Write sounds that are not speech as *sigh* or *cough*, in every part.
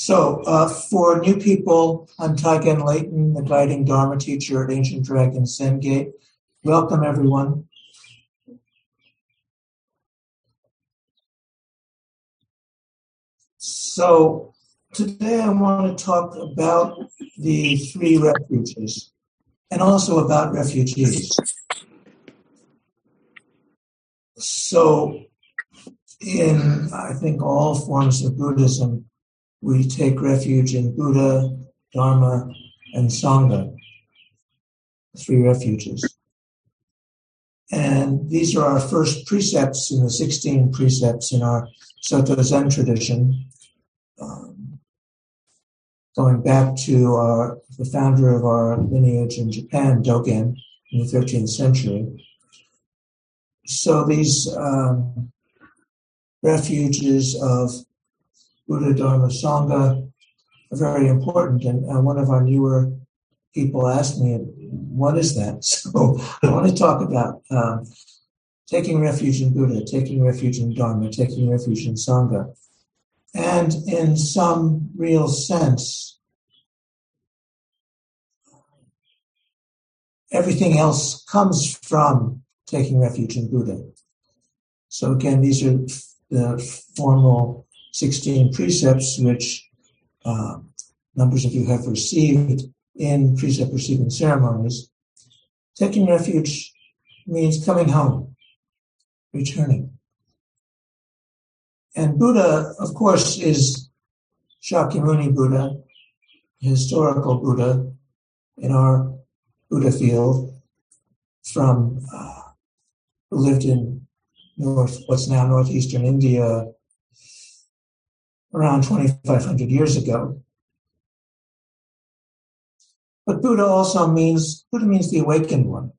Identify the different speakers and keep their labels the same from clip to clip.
Speaker 1: so uh, for new people, I'm Taigen Leighton, the guiding Dharma teacher at Ancient Dragon Zen Gate. Welcome, everyone. So today I want to talk about the three refuges and also about refugees. So in, I think, all forms of Buddhism, we take refuge in Buddha, Dharma, and Sangha, three refuges. And these are our first precepts in the 16 precepts in our Soto Zen tradition, um, going back to our, the founder of our lineage in Japan, Dogen, in the 13th century. So these um, refuges of Buddha, Dharma, Sangha are very important. And uh, one of our newer people asked me, what is that? *laughs* So I want to talk about um, taking refuge in Buddha, taking refuge in Dharma, taking refuge in Sangha. And in some real sense, everything else comes from taking refuge in Buddha. So again, these are the formal 16 precepts, which uh, numbers of you have received in precept receiving ceremonies. Taking refuge means coming home, returning. And Buddha, of course, is Shakyamuni Buddha, historical Buddha in our Buddha field from uh, who lived in north, what's now northeastern India, around 2,500 years ago. But Buddha also means, Buddha means the awakened one.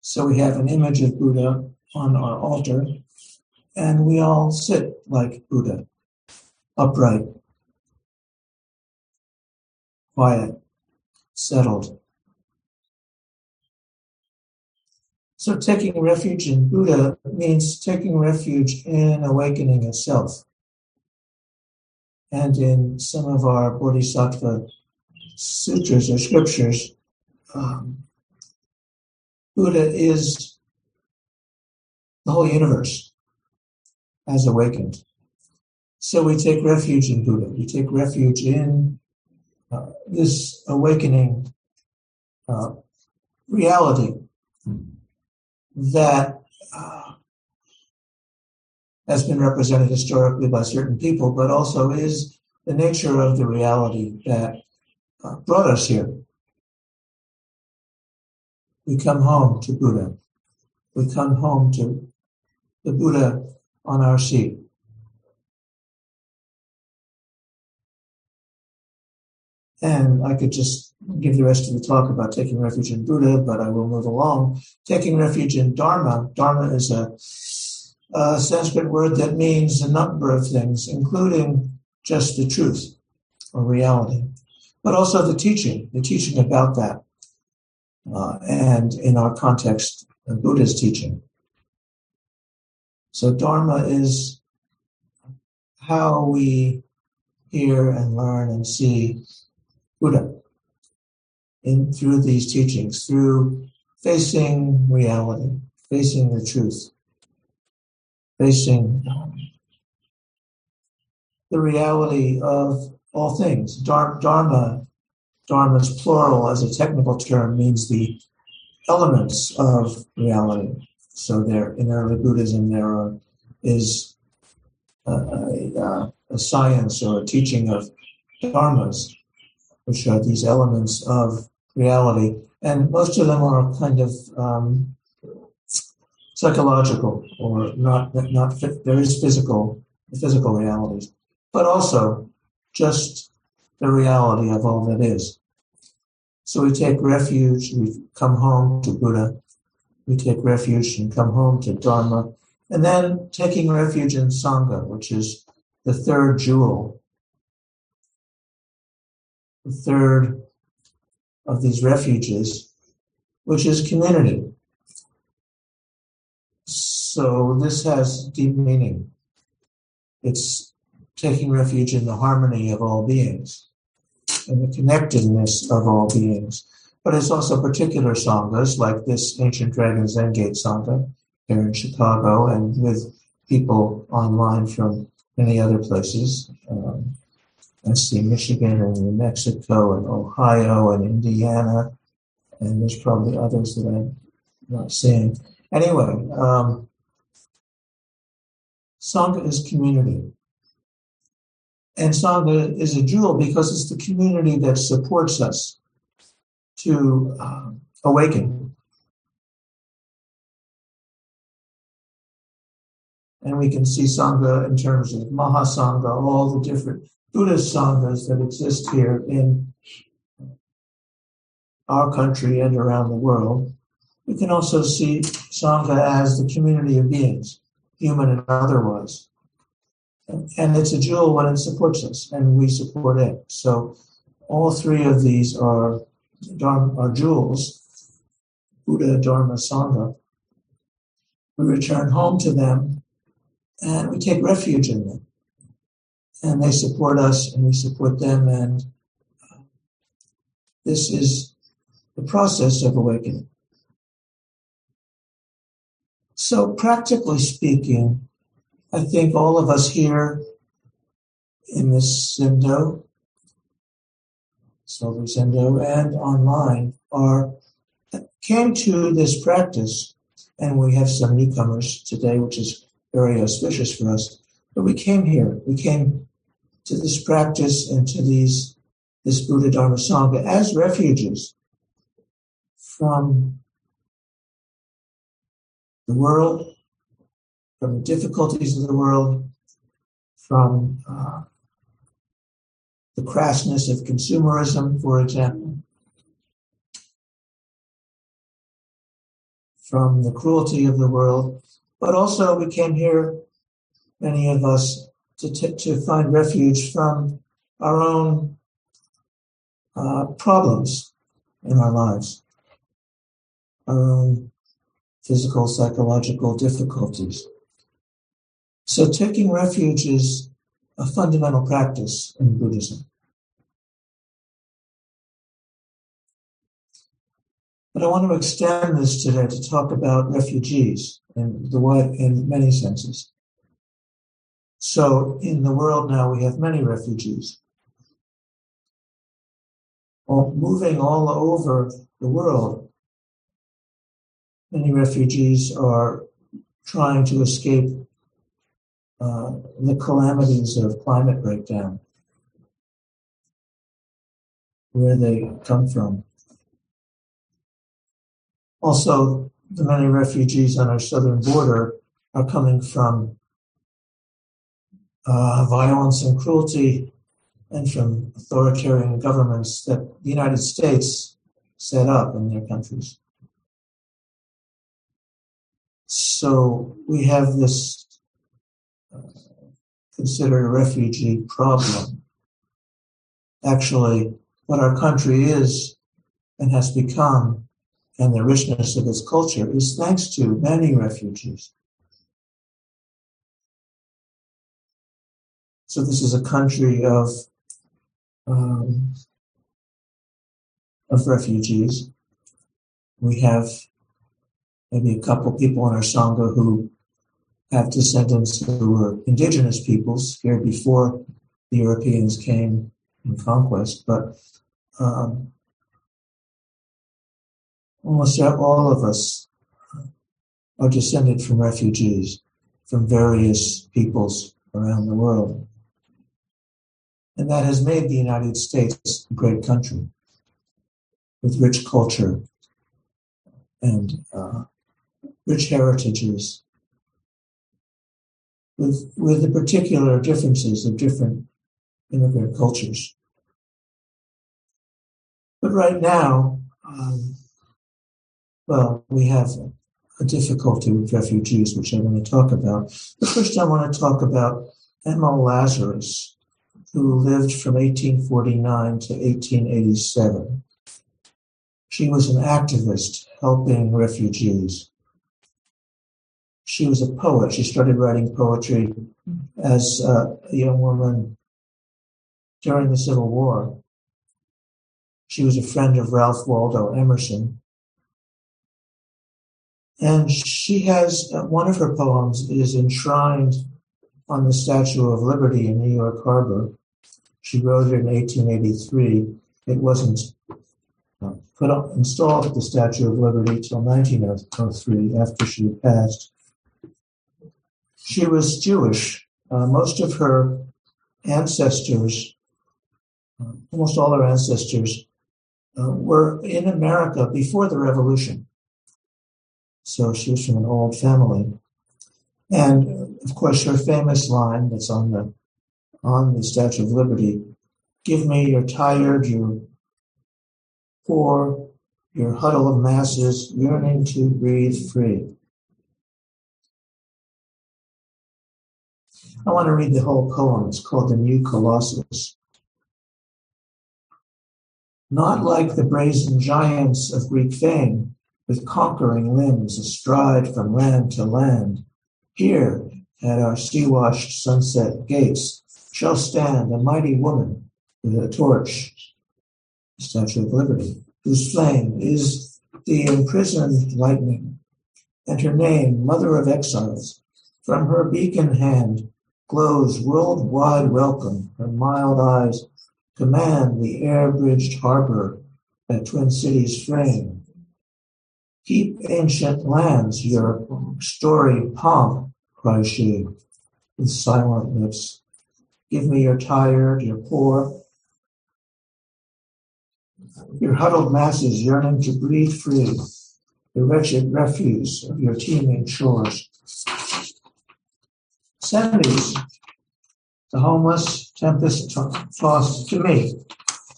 Speaker 1: So we have an image of Buddha on our altar, and we all sit like Buddha, upright, quiet, settled. So taking refuge in Buddha means taking refuge in awakening itself. And in some of our Bodhisattva sutras or scriptures, um, Buddha is the whole universe has awakened. So we take refuge in Buddha. We take refuge in uh, this awakening uh, reality that uh, has been represented historically by certain people, but also is the nature of the reality that uh, brought us here. We come home to Buddha. We come home to the Buddha on our seat. And I could just give the rest of the talk about taking refuge in Buddha, but I will move along. Taking refuge in Dharma. Dharma is a, a Sanskrit word that means a number of things, including just the truth or reality, but also the teaching, the teaching about that. Uh, and in our context, Buddha's teaching. So Dharma is how we hear and learn and see Buddha in through these teachings, through facing reality, facing the truth, facing the reality of all things. Dharma, Dharma's plural as a technical term means the elements of reality. So there, in early Buddhism, there is a, a, a science or a teaching of dharmas, which are these elements of reality. And most of them are kind of um, psychological or not, not, there is physical, physical realities, but also just the reality of all that is. So we take refuge, we come home to Buddha, we take refuge and come home to Dharma, and then taking refuge in Sangha, which is the third jewel, the third of these refuges, which is community. So this has deep meaning. It's taking refuge in the harmony of all beings and the connectedness of all beings. But it's also particular sanghas like this Ancient Dragon Zen Gate Sangha here in Chicago and with people online from many other places. Um, I see Michigan and New Mexico and Ohio and Indiana, and there's probably others that I'm not seeing. Anyway, um, Sangha is community. And Sangha is a jewel because it's the community that supports us to uh, awaken. And we can see Sangha in terms of Mahasangha, all the different Buddhist Sanghas that exist here in our country and around the world. We can also see Sangha as the community of beings, human and otherwise. And it's a jewel when it supports us, and we support it. So all three of these are, are jewels Buddha, Dharma, Sangha. We return home to them and we take refuge in them. And they support us and we support them. And this is the process of awakening. So, practically speaking, I think all of us here in this Zendo, Silver Zendo, and online are came to this practice, and we have some newcomers today, which is very auspicious for us. But we came here. We came to this practice and to these this Buddha Dharma Sangha as refuges from the world, from the difficulties of the world, from uh, the crassness of consumerism, for example, from the cruelty of the world, but also we came here, many of us, to, t- to find refuge from our own uh, problems in our lives, our own physical, psychological difficulties. So taking refuge is a fundamental practice in Buddhism. But I want to extend this today to talk about refugees in the in many senses. So in the world now we have many refugees. Moving all over the world, many refugees are trying to escape uh, the calamities of climate breakdown, where they come from. Also, the many refugees on our southern border are coming from uh, violence and cruelty and from authoritarian governments that the United States set up in their countries. So we have this uh, considered a refugee problem. Actually, what our country is and has become and the richness of its culture is thanks to many refugees. So this is a country of um, of refugees. We have maybe a couple people in our sangha who have descendants who were indigenous peoples here before the Europeans came in conquest, but um, almost all of us are descended from refugees from various peoples around the world. And that has made the United States a great country with rich culture and uh, rich heritages, with, with the particular differences of different immigrant cultures. But right now, um, well, we have a difficulty with refugees, which I want to talk about. But first, I want to talk about Emma Lazarus, who lived from 1849 to 1887. She was an activist helping refugees. She was a poet. She started writing poetry as a young woman during the Civil War. She was a friend of Ralph Waldo Emerson. And she has uh, one of her poems is enshrined on the Statue of Liberty in New York Harbor. She wrote it in 1883. It wasn't uh, put installed at the Statue of Liberty till 1903 after she passed. She was Jewish. Uh, most of her ancestors, uh, almost all her ancestors, uh, were in America before the Revolution. So she was from an old family. And of course, her famous line that's on the on the Statue of Liberty: "Give me your tired, your poor, your huddle of masses yearning to breathe free." I want to read the whole poem. It's called "The New Colossus." Not like the brazen giants of Greek fame, with conquering limbs astride from land to land, here at our sea-washed sunset gates shall stand a mighty woman with a torch, the Statue of Liberty, whose flame is the imprisoned lightning, and her name, Mother of Exiles, from her beacon hand glows worldwide welcome. Her mild eyes command the air-bridged harbor that Twin Cities frame. Keep ancient lands your storied pomp, cries she, with silent lips. Give me your tired, your poor, your huddled masses yearning to breathe free, the wretched refuse of your teeming shores. These, the homeless, tempest tossed to me.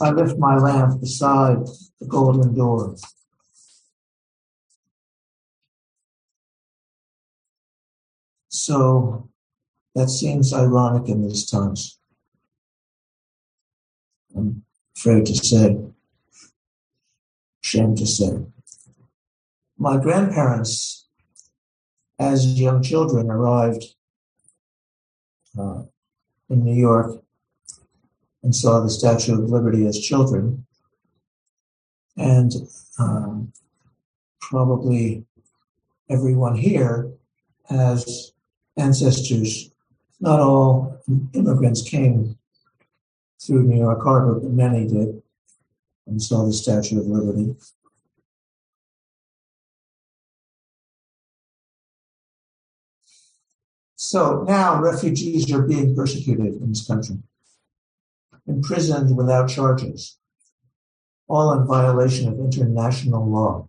Speaker 1: I lift my lamp beside the golden door. So that seems ironic in these times. I'm afraid to say, ashamed to say. My grandparents, as young children, arrived uh, in New York and saw the Statue of Liberty as children. And um, probably everyone here has ancestors. Not all immigrants came through New York Harbor, but many did and saw the Statue of Liberty. So now refugees are being persecuted in this country, imprisoned without charges, all in violation of international law.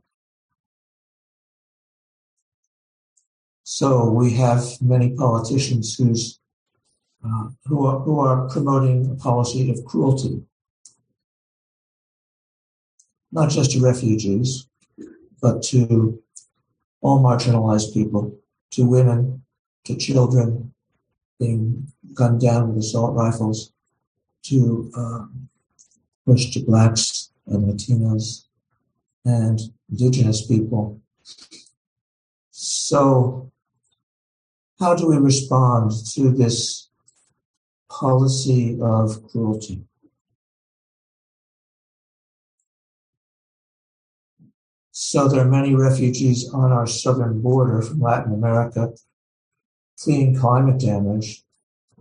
Speaker 1: So we have many politicians who's, uh, who, are, who are promoting a policy of cruelty, not just to refugees, but to all marginalized people, to women, to children being gunned down with assault rifles, to um, push to blacks and Latinos and indigenous people. So how do we respond to this policy of cruelty? So there are many refugees on our southern border from Latin America fleeing climate damage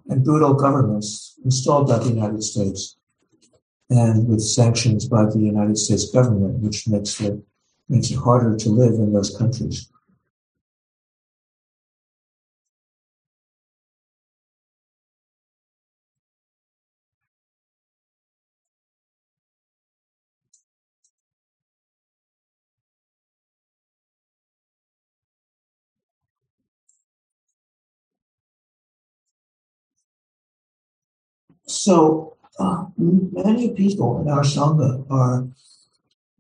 Speaker 1: and brutal governments installed by the United States and with sanctions by the United States government, which makes it, makes it harder to live in those countries. So uh, many people in our Sangha are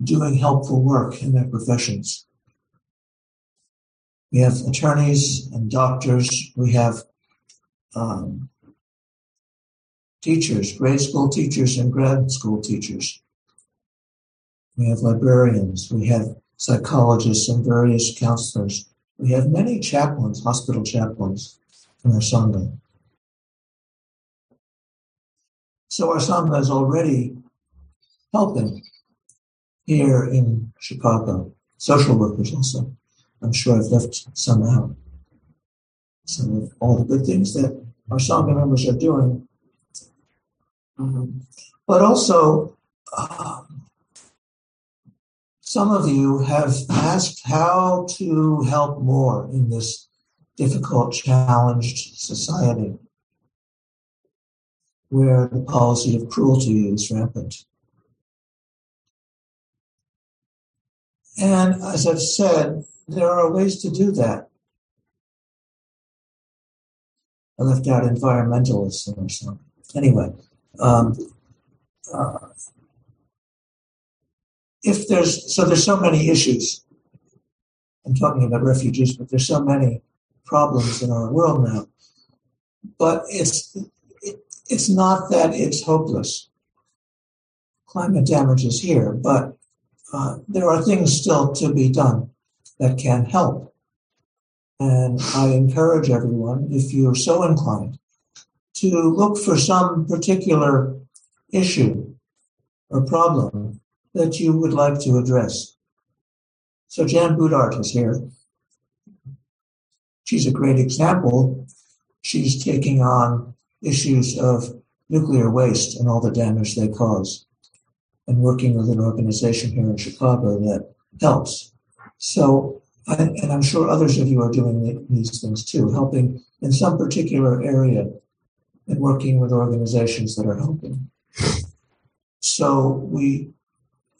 Speaker 1: doing helpful work in their professions. We have attorneys and doctors. We have um, teachers, grade school teachers and grad school teachers. We have librarians. We have psychologists and various counselors. We have many chaplains, hospital chaplains in our Sangha. So our Sangha is already helping here in Chicago. Social workers also. I'm sure I've left some out. Some of all the good things that our Sangha members are doing. Um, but also, um, some of you have asked how to help more in this difficult, challenged society where the policy of cruelty is rampant. And as I've said, there are ways to do that. I left out environmentalists or something. Anyway, um, uh, if there's so there's so many issues. I'm talking about refugees, but there's so many problems in our world now. But it's it, it's not that it's hopeless. Climate damage is here, but uh, there are things still to be done that can help. And I encourage everyone, if you're so inclined, to look for some particular issue or problem that you would like to address. So Jan Boudart is here. She's a great example. She's taking on issues of nuclear waste and all the damage they cause and working with an organization here in Chicago that helps. So, and I'm sure others of you are doing these things too, helping in some particular area and working with organizations that are helping. So we,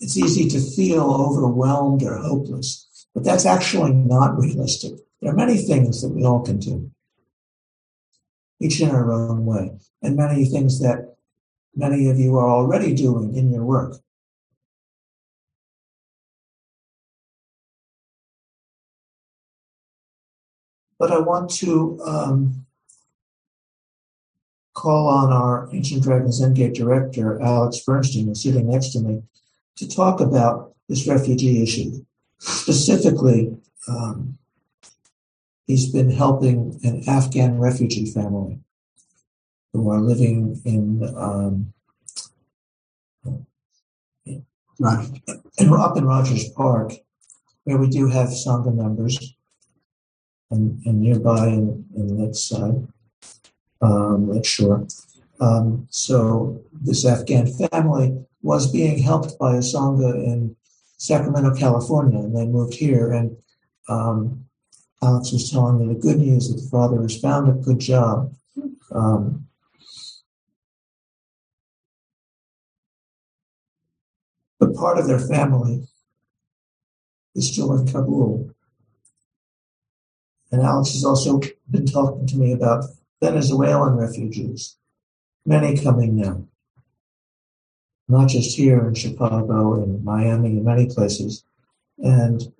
Speaker 1: it's easy to feel overwhelmed or hopeless, but that's actually not realistic. There are many things that we all can do, each in our own way, and many things that many of you are already doing in your work. But I want to um, call on our Ancient Dragon Zen Gate director, Alex Bernstein, who's sitting next to me, to talk about this refugee issue. Specifically, um, he's been helping an Afghan refugee family who are living in um, in, up in Rogers Park, where we do have Sangha members, and, and nearby in, in Lakeside, um, Lakeshore. Um, so this Afghan family was being helped by a Sangha in Sacramento, California, and they moved here. And um, Alex was telling me the good news that the father has found a good job. Um, but part of their family is still in Kabul. And Alex has also been talking to me about Venezuelan refugees, many coming now, not just here in Chicago and Miami and many places. And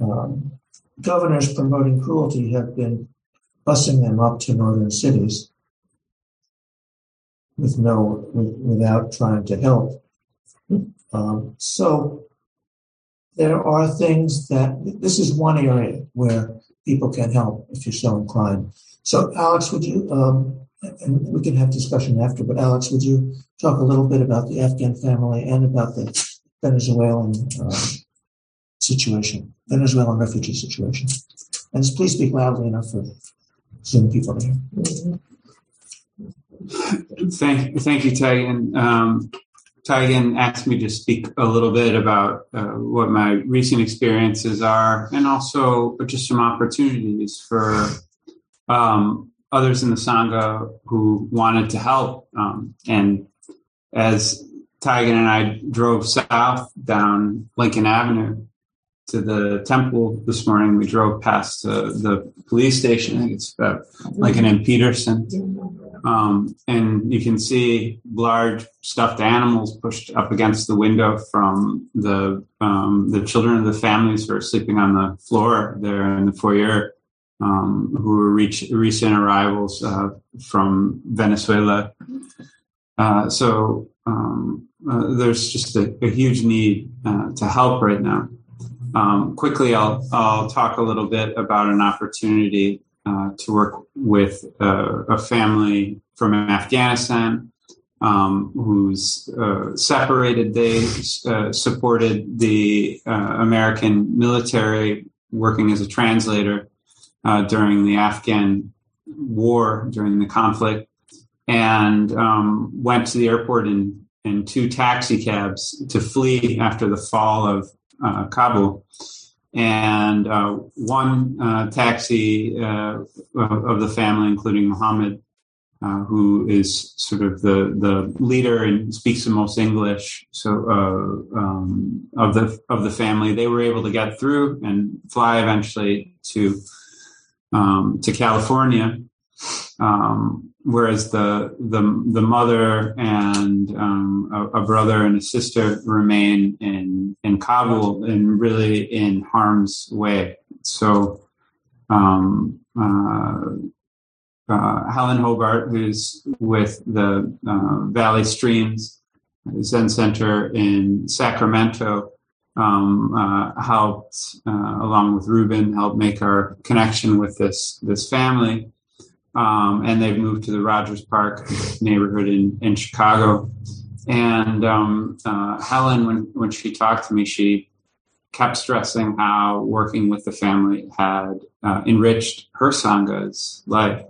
Speaker 1: um, governors promoting cruelty have been busing them up to northern cities with no with, without trying to help. Um, so there are things that this is one area where people can help if you're so inclined. So, Alex, would you? Um, and we can have discussion after. But Alex, would you talk a little bit about the Afghan family and about the Venezuelan uh, situation, Venezuelan refugee situation? And please speak loudly enough for Zoom people hear.
Speaker 2: Thank, thank you, Tay. And um, Taigen asked me to speak a little bit about uh, what my recent experiences are and also just some opportunities for um, others in the Sangha who wanted to help. Um, and as Taigen and I drove south down Lincoln Avenue to the temple this morning, we drove past uh, the police station. I think it's like Lincoln and Peterson. Um, and you can see large stuffed animals pushed up against the window from the um, the children of the families who are sleeping on the floor there in the foyer, um, who are reach, recent arrivals uh, from Venezuela. Uh, so um, uh, there's just a, a huge need uh, to help right now. Um, quickly, I'll I'll talk a little bit about an opportunity uh, to work with uh, a family from Afghanistan um, who's uh, separated. They uh, supported the uh, American military working as a translator during the Afghan war, during the conflict, and um, went to the airport in, in two taxi cabs to flee after the fall of Kabul and uh, one uh, taxi uh, of the family, including Muhammad, uh, who is sort of the, the leader and speaks the most English. So uh, um, of the of the family, they were able to get through and fly eventually to um, to California. Um, whereas the the the mother and um, a, a, brother and a sister remain in in Kabul and really in harm's way. So. Um, uh, uh, Helen Hobart, who's with the uh, Valley Streams Zen Center in Sacramento, um, uh, helped, uh, along with Ruben, helped make our connection with this this family um, and they've moved to the Rogers Park neighborhood in, in Chicago. And um, uh, Helen, when, when she talked to me, she kept stressing how working with the family had uh, enriched her Sangha's life,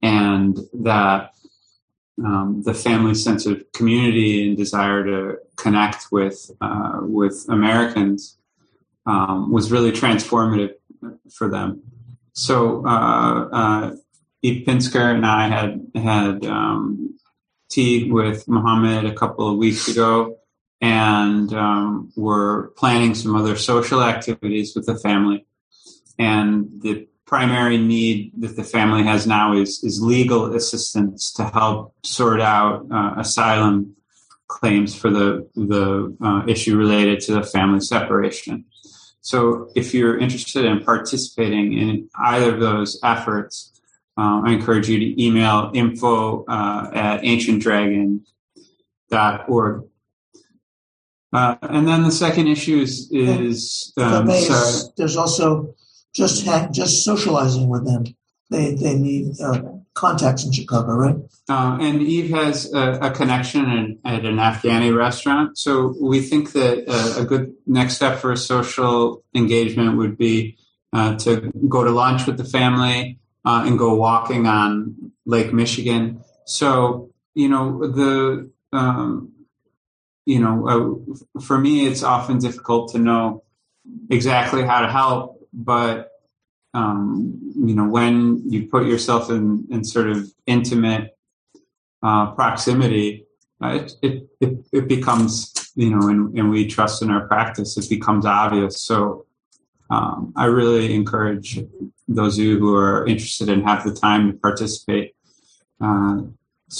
Speaker 2: and that um, the family's sense of community and desire to connect with uh, with Americans um, was really transformative for them. So uh, Eve Pinsker and I had had um, tea with Muhammad a couple of weeks ago, and um, we're planning some other social activities with the family. And the primary need that the family has now is is legal assistance to help sort out uh, asylum claims for the the uh, issue related to the family separation. So, if you're interested in participating in either of those efforts, uh, I encourage you to email info uh, at ancientdragon.org. Uh, and then the second issue is, is um,
Speaker 1: there's also just ha- just socializing with them. They they need uh, contacts in Chicago, right?
Speaker 2: Uh, and Eve has a, a connection in, at an Afghani restaurant. So we think that uh, a good next step for a social engagement would be uh, to go to lunch with the family, uh, and go walking on Lake Michigan. So you know the um, you know uh, for me it's often difficult to know exactly how to help, but um, you know when you put yourself in, in sort of intimate uh, proximity, uh, it, it, it, it becomes you know and, and we trust in our practice it becomes obvious so um, I really encourage those of you who are interested and have the time to participate uh,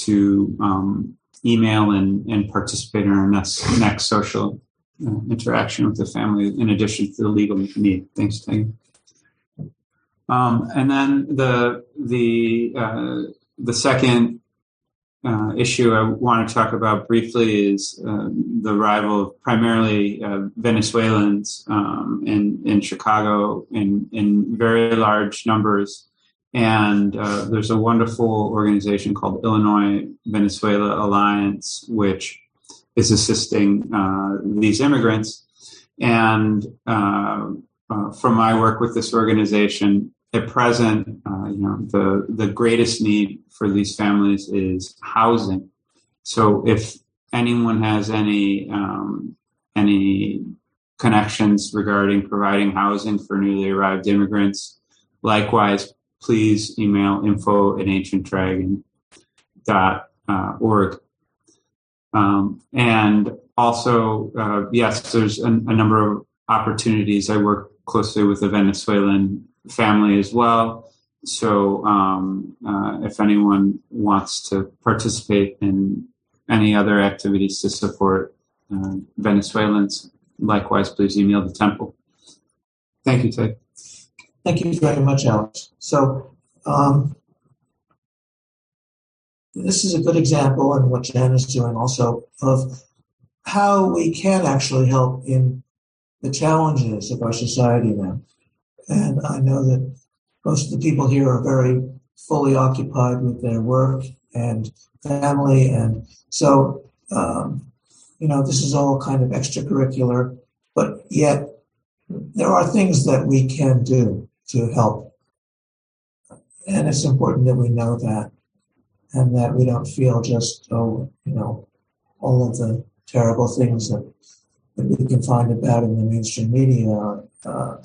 Speaker 2: to um, email and, and participate in our next, next social uh, interaction with the family in addition to the legal need. Thanks, Taigen. Um, and then the the uh, the second uh, issue I want to talk about briefly is uh, the arrival of primarily uh, Venezuelans um, in in Chicago in in very large numbers, and uh, there's a wonderful organization called Illinois Venezuela Alliance, which is assisting uh, these immigrants. And uh, from my work with this organization, at present, you know, the the greatest need for these families is housing. So if anyone has any um, any connections regarding providing housing for newly arrived immigrants, likewise, please email info at ancientdragon.org. Uh, um, and also, uh, yes, there's a, a, number of opportunities. I work closely with a Venezuelan family as well so um, uh, if anyone wants to participate in any other activities to support uh, Venezuelans, likewise, please email the temple. Thank you, Ted.
Speaker 1: Thank you very much, Alex. So, um, this is a good example, and what Jan is doing also, of how we can actually help in the challenges of our society now. And I know that most of the people here are very fully occupied with their work and family. And so, um, you know, this is all kind of extracurricular, but yet there are things that we can do to help. And it's important that we know that and that we don't feel just, oh, you know, all of the terrible things that, that we can find about in the mainstream media uh,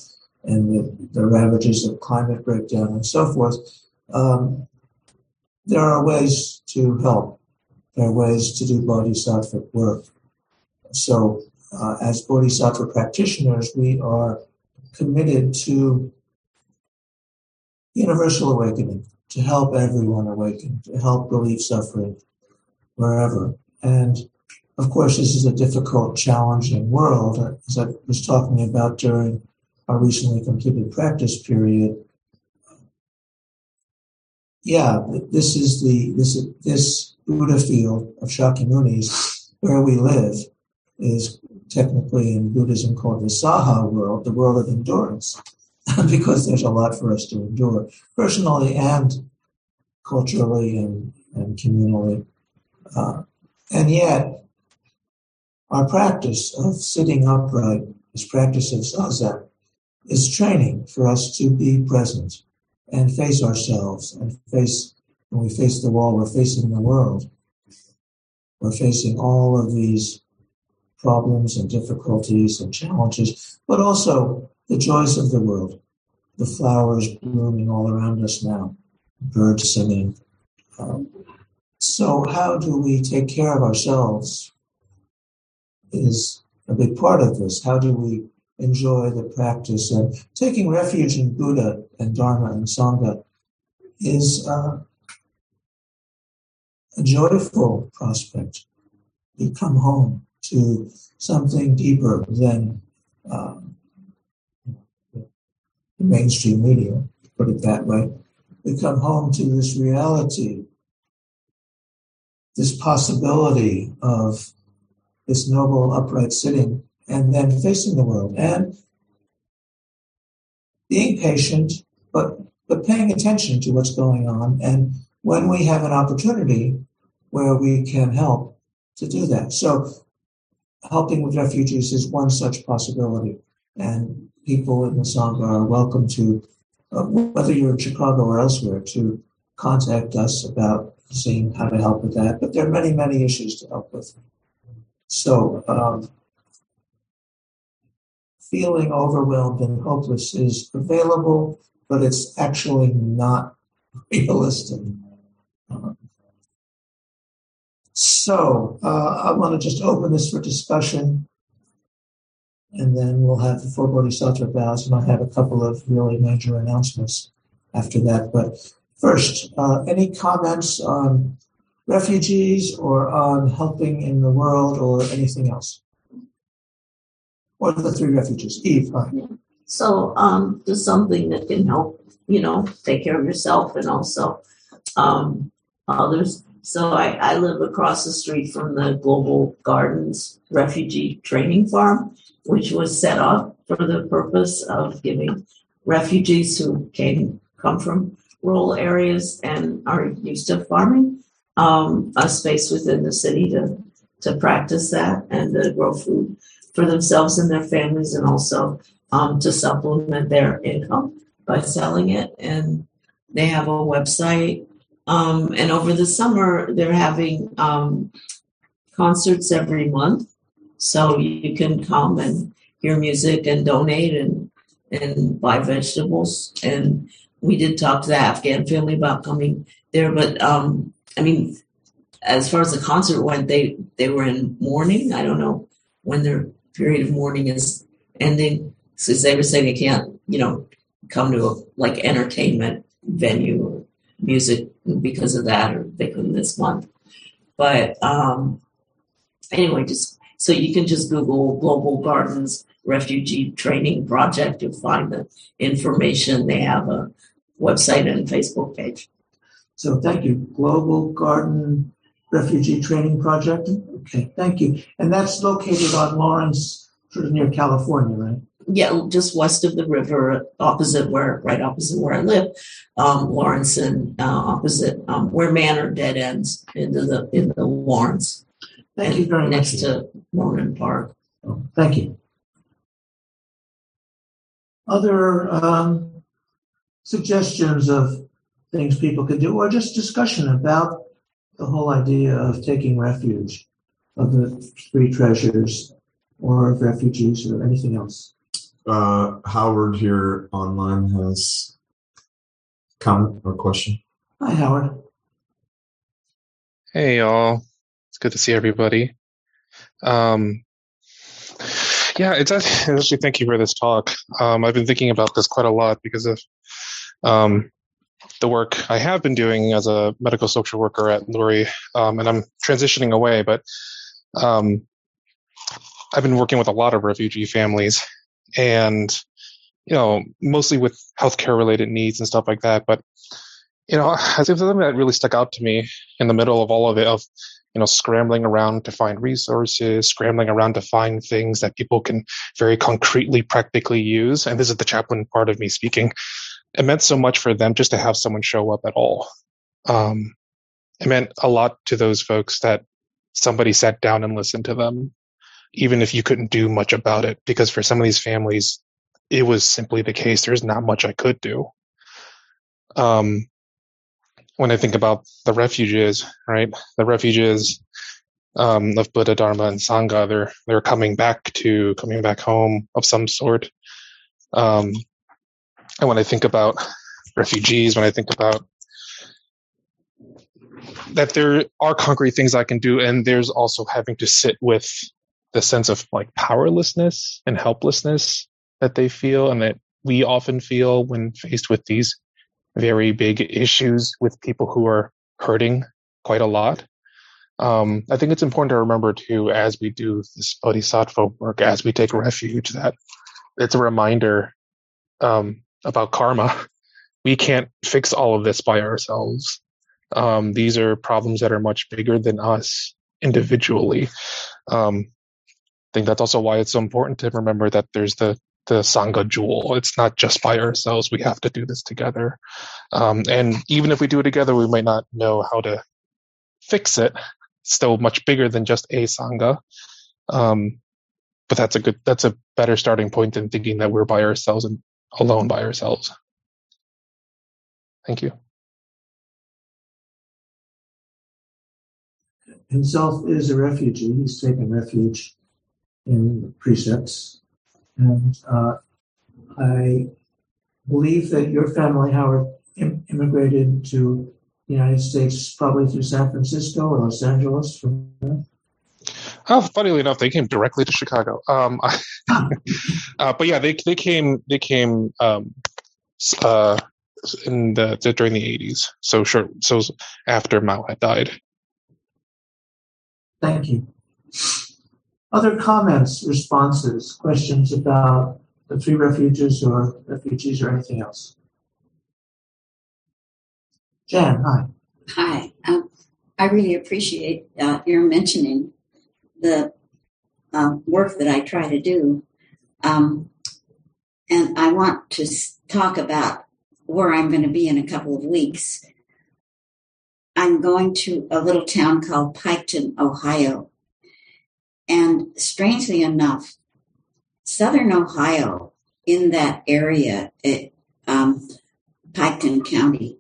Speaker 1: and the, the, ravages of climate breakdown and so forth. Um, there are ways to help. There are ways to do bodhisattva work. So, uh, as bodhisattva practitioners, we are committed to universal awakening, to help everyone awaken, to help relieve suffering wherever. And of course, this is a difficult, challenging world, as I was talking about during our recently completed practice period. Yeah, this is the this this Buddha field of Shakyamunis where we live is technically in Buddhism called the Saha world, the world of endurance, *laughs* because there's a lot for us to endure personally and culturally and, and communally. Uh, and yet, our practice of sitting upright, this practice of zazen, is training for us to be present and face ourselves and face, when we face the wall, we're facing the world. We're facing all of these problems and difficulties and challenges, but also the joys of the world. The flowers blooming all around us now, birds singing. Um, so, how do we take care of ourselves is a big part of this. How do we enjoy the practice? And taking refuge in Buddha and Dharma and Sangha is uh, a joyful prospect. We come home to something deeper than um, the mainstream media, put it that way. We come home to this reality, this possibility of this noble upright sitting and then facing the world and being patient, but but paying attention to what's going on. And when we have an opportunity where we can help to do that. So helping with refugees is one such possibility. And people in the Sangha are welcome to, uh, whether you're in Chicago or elsewhere, to contact us about seeing how to help with that. But there are many, many issues to help with. So, um, feeling overwhelmed and hopeless is available, but it's actually not *laughs* realistic. So, uh, I want to just open this for discussion, and then we'll have the four bodhisattva vows, and I have a couple of really major announcements after that. But first, uh, any comments on refugees or on helping in the world or anything else? Or the three refugees? Eve. Yeah.
Speaker 3: So, um, just something that can help, you know, take care of yourself and also um, others. So, I, I live across the street from the Global Gardens Refugee Training Farm, which was set up for the purpose of giving refugees who came come from rural areas and are used to farming um, a space within the city to to practice that and to grow food for themselves and their families, and also um, to supplement their income by selling it. And they have a website. Um, and over the summer, they're having um, concerts every month, so you can come and hear music and donate and and buy vegetables. And we did talk to the Afghan family about coming there, but um, I mean, as far as the concert went, they they were in mourning. I don't know when their period of mourning is ending, since they were saying they can't, you know, come to a, like entertainment venue or music because of that, or they couldn't this month. But um, anyway, just so you can just Google Global Gardens Refugee Training Project. You'll find the information. They have a website and Facebook page.
Speaker 1: So thank you. Global Garden Refugee Training Project. Okay, thank you. And that's located on Lawrence, sort of near California, right?
Speaker 3: Yeah, just west of the river, opposite where, right opposite where I live, um, Lawrence, and uh, opposite um, where Manor dead ends into the in the Lawrence.
Speaker 1: Thank you very
Speaker 3: next
Speaker 1: much.
Speaker 3: to Norman Park.
Speaker 1: Oh, thank you. Other um, suggestions of things people could do, or just discussion about the whole idea of taking refuge of the three treasures or of refugees or anything else.
Speaker 4: Uh, Howard here online has comment or question.
Speaker 1: Hi, Howard.
Speaker 5: Hey y'all, it's good to see everybody. Um, yeah, it's actually, actually *laughs* thank you for this talk. Um, I've been thinking about this quite a lot because of um, the work I have been doing as a medical social worker at Lurie, um, and I'm transitioning away. But um, I've been working with a lot of refugee families, and you know, mostly with healthcare related needs and stuff like that. But you know, I think something that really stuck out to me in the middle of all of it, of you know, scrambling around to find resources, scrambling around to find things that people can very concretely, practically use. And this is the chaplain part of me speaking. It meant so much for them just to have someone show up at all. Um, it meant a lot to those folks that somebody sat down and listened to them, even if you couldn't do much about it, because for some of these families, it was simply the case. There's not much I could do. Um, when I think about the refugees, right? The refugees um, of Buddha, Dharma, and Sangha, they're they're coming back to coming back home of some sort. Um, and when I think about refugees, when I think about that there are concrete things I can do, and there's also having to sit with the sense of like powerlessness and helplessness that they feel, and that we often feel when faced with these very big issues with people who are hurting quite a lot. Um, I think it's important to remember too, as we do this bodhisattva work, as we take refuge, that it's a reminder um, about karma. We can't fix all of this by ourselves. Um, these are problems that are much bigger than us individually. Um, I think that's also why it's so important to remember that there's the the sangha jewel. It's not just by ourselves. We have to do this together. Um, and even if we do it together, we might not know how to fix it. It's still much bigger than just a sangha. Um, but that's a good, that's a better starting point than thinking that we're by ourselves and alone by ourselves. Thank you.
Speaker 1: Himself is a refugee. He's taken refuge in the precepts. And uh, I believe that your family, Howard, Im- immigrated to the United States probably through San Francisco or Los Angeles from there.
Speaker 5: Oh, funnily enough, they came directly to Chicago. Um, *laughs* uh, but yeah, they they came they came um, uh, in the, the during the eighties. So short, so after Mao had died.
Speaker 1: Thank you. Other comments, responses, questions about the three refuges or refugees or anything else? Jan, hi.
Speaker 6: Hi. Um, I really appreciate uh, your mentioning the uh, work that I try to do. Um, and I want to talk about where I'm going to be in a couple of weeks. I'm going to a little town called Piketon, Ohio. And strangely enough, southern Ohio, in that area, it, um, Piketon County,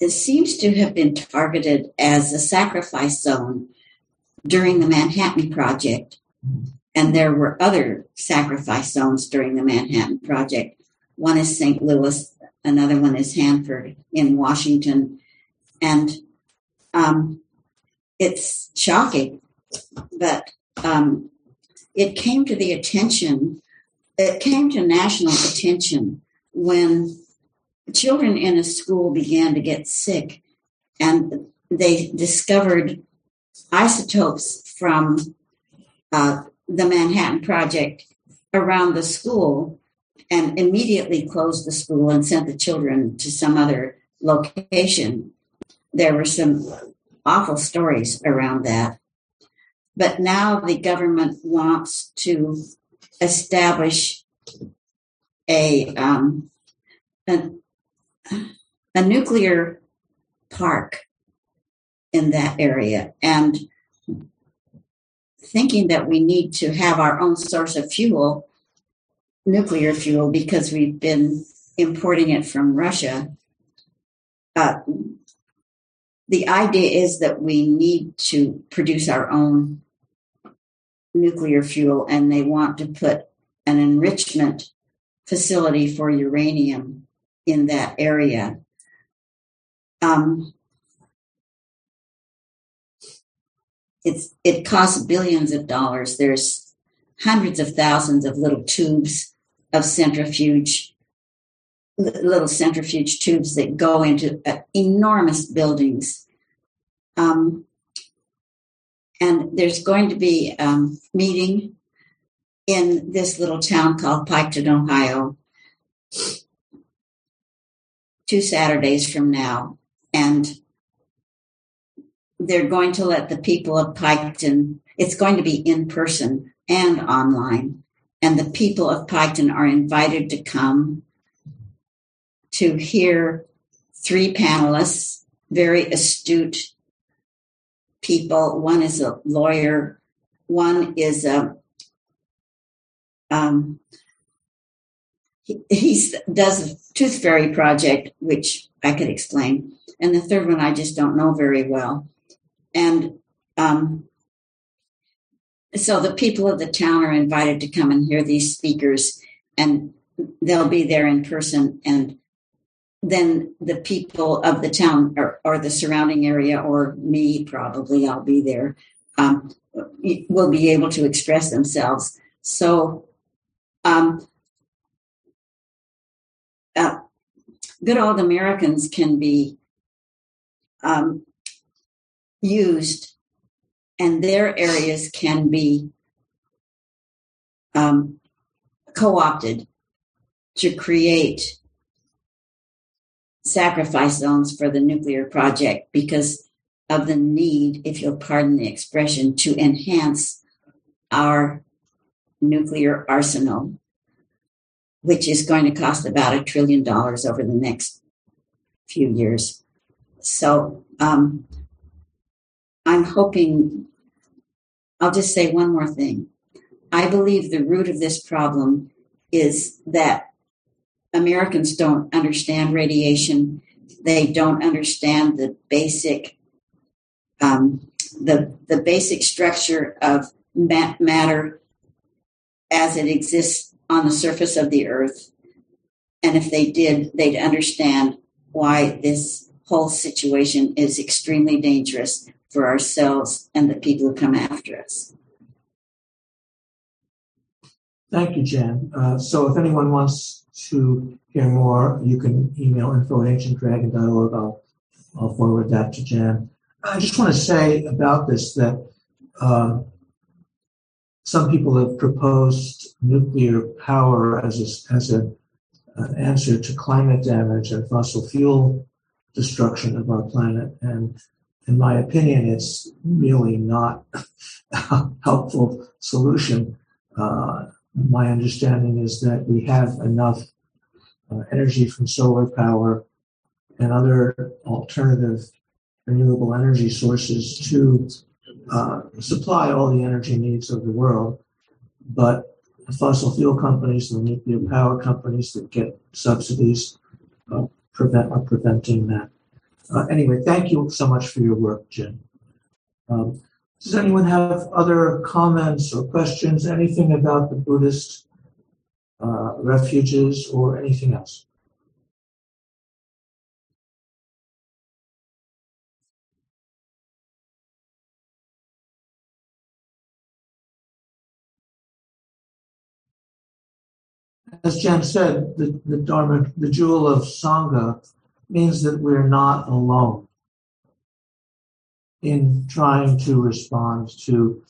Speaker 6: this seems to have been targeted as a sacrifice zone during the Manhattan Project. And there were other sacrifice zones during the Manhattan Project. One is St. Louis, another one is Hanford in Washington. And um, it's shocking, but um, it came to the attention, it came to national attention when children in a school began to get sick, and they discovered isotopes from uh, the Manhattan Project around the school and immediately closed the school and sent the children to some other location. There were some awful stories around that. But now the government wants to establish a, um, a, a nuclear park in that area. And thinking that we need to have our own source of fuel, nuclear fuel, because we've been importing it from Russia. Uh, the idea is that we need to produce our own nuclear fuel, and they want to put an enrichment facility for uranium in that area. Um, it's it costs billions of dollars. There's hundreds of thousands of little tubes of centrifuge, little centrifuge tubes that go into uh, enormous buildings. Um, and there's going to be a um, meeting in this little town called Piketon, Ohio, two Saturdays from now. And they're going to let the people of Piketon, it's going to be in person and online. And the people of Piketon are invited to come to hear three panelists, very astute people. One is a lawyer, one is a um, he he's, does a tooth fairy project, which I could explain, and the third one I just don't know very well. And um, so the people of the town are invited to come and hear these speakers, and they'll be there in person. And then the people of the town or, or the surrounding area, or me probably, I'll be there, um, will be able to express themselves. So, um, uh, good old Americans can be um, used and their areas can be um, co-opted to create sacrifice zones for the nuclear project because of the need, if you'll pardon the expression, to enhance our nuclear arsenal, which is going to cost about a trillion dollars over the next few years. So, um, I'm hoping, I'll just say one more thing. I believe the root of this problem is that Americans don't understand radiation. They don't understand the basic, um, the the basic structure of matter as it exists on the surface of the Earth. And if they did, they'd understand why this whole situation is extremely dangerous for ourselves and the people who come after us.
Speaker 1: Thank you, Jen. Uh, so if anyone wants to hear more, you can email info at ancientdragon.org. I'll, I'll forward that to Jen. I just want to say about this that um, some people have proposed nuclear power as a, as a, an answer to climate damage and fossil fuel destruction of our planet. And in my opinion, it's really not a helpful solution. Uh, my understanding is that we have enough uh, energy from solar power and other alternative renewable energy sources to uh, supply all the energy needs of the world. But the fossil fuel companies and the nuclear power companies that get subsidies uh, prevent are preventing that. Uh, anyway, thank you so much for your work, Jim. Um, does anyone have other comments or questions? Anything about the Buddhist uh, refuges or anything else? as Jen said, the, the Dharma, the jewel of Sangha means that we're not alone in trying to respond to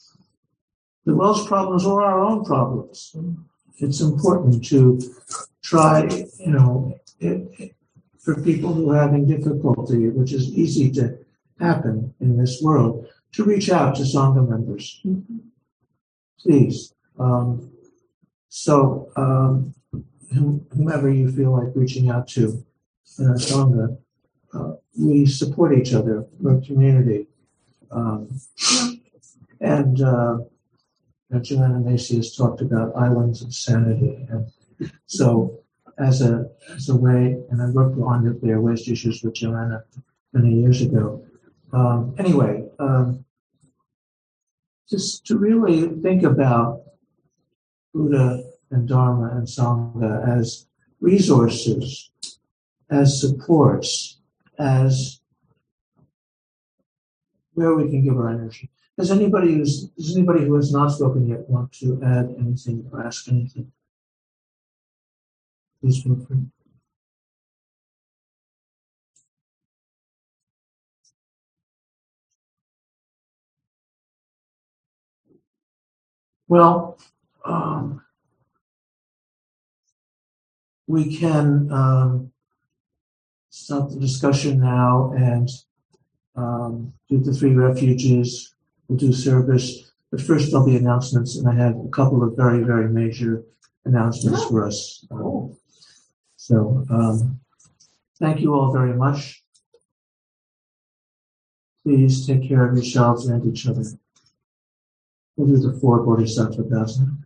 Speaker 1: the world's problems or our own problems. It's important to try, you know, it, for people who are having difficulty, which is easy to happen in this world, to reach out to Sangha members. Please. Um, so, um, whomever you feel like reaching out to in our Sangha, uh, we support each other. We're a community. Um, and uh, Joanna Macy has talked about islands of sanity. And so, as a as a way, and I worked on nuclear waste issues with Joanna many years ago. Um, anyway, um, just to really think about Buddha and Dharma and Sangha as resources, as supports, as where we can give our energy. Does anybody who's does anybody who has not spoken yet want to add anything or ask anything? Please feel free. Well, um, we can um, stop the discussion now and um, do the three refuges. We'll do service. But first, there'll be announcements, and I have a couple of very, very major announcements for us. Um, so, um, thank you all very much. Please take care of yourselves and each other. We'll do the four Bodhisattva thousand.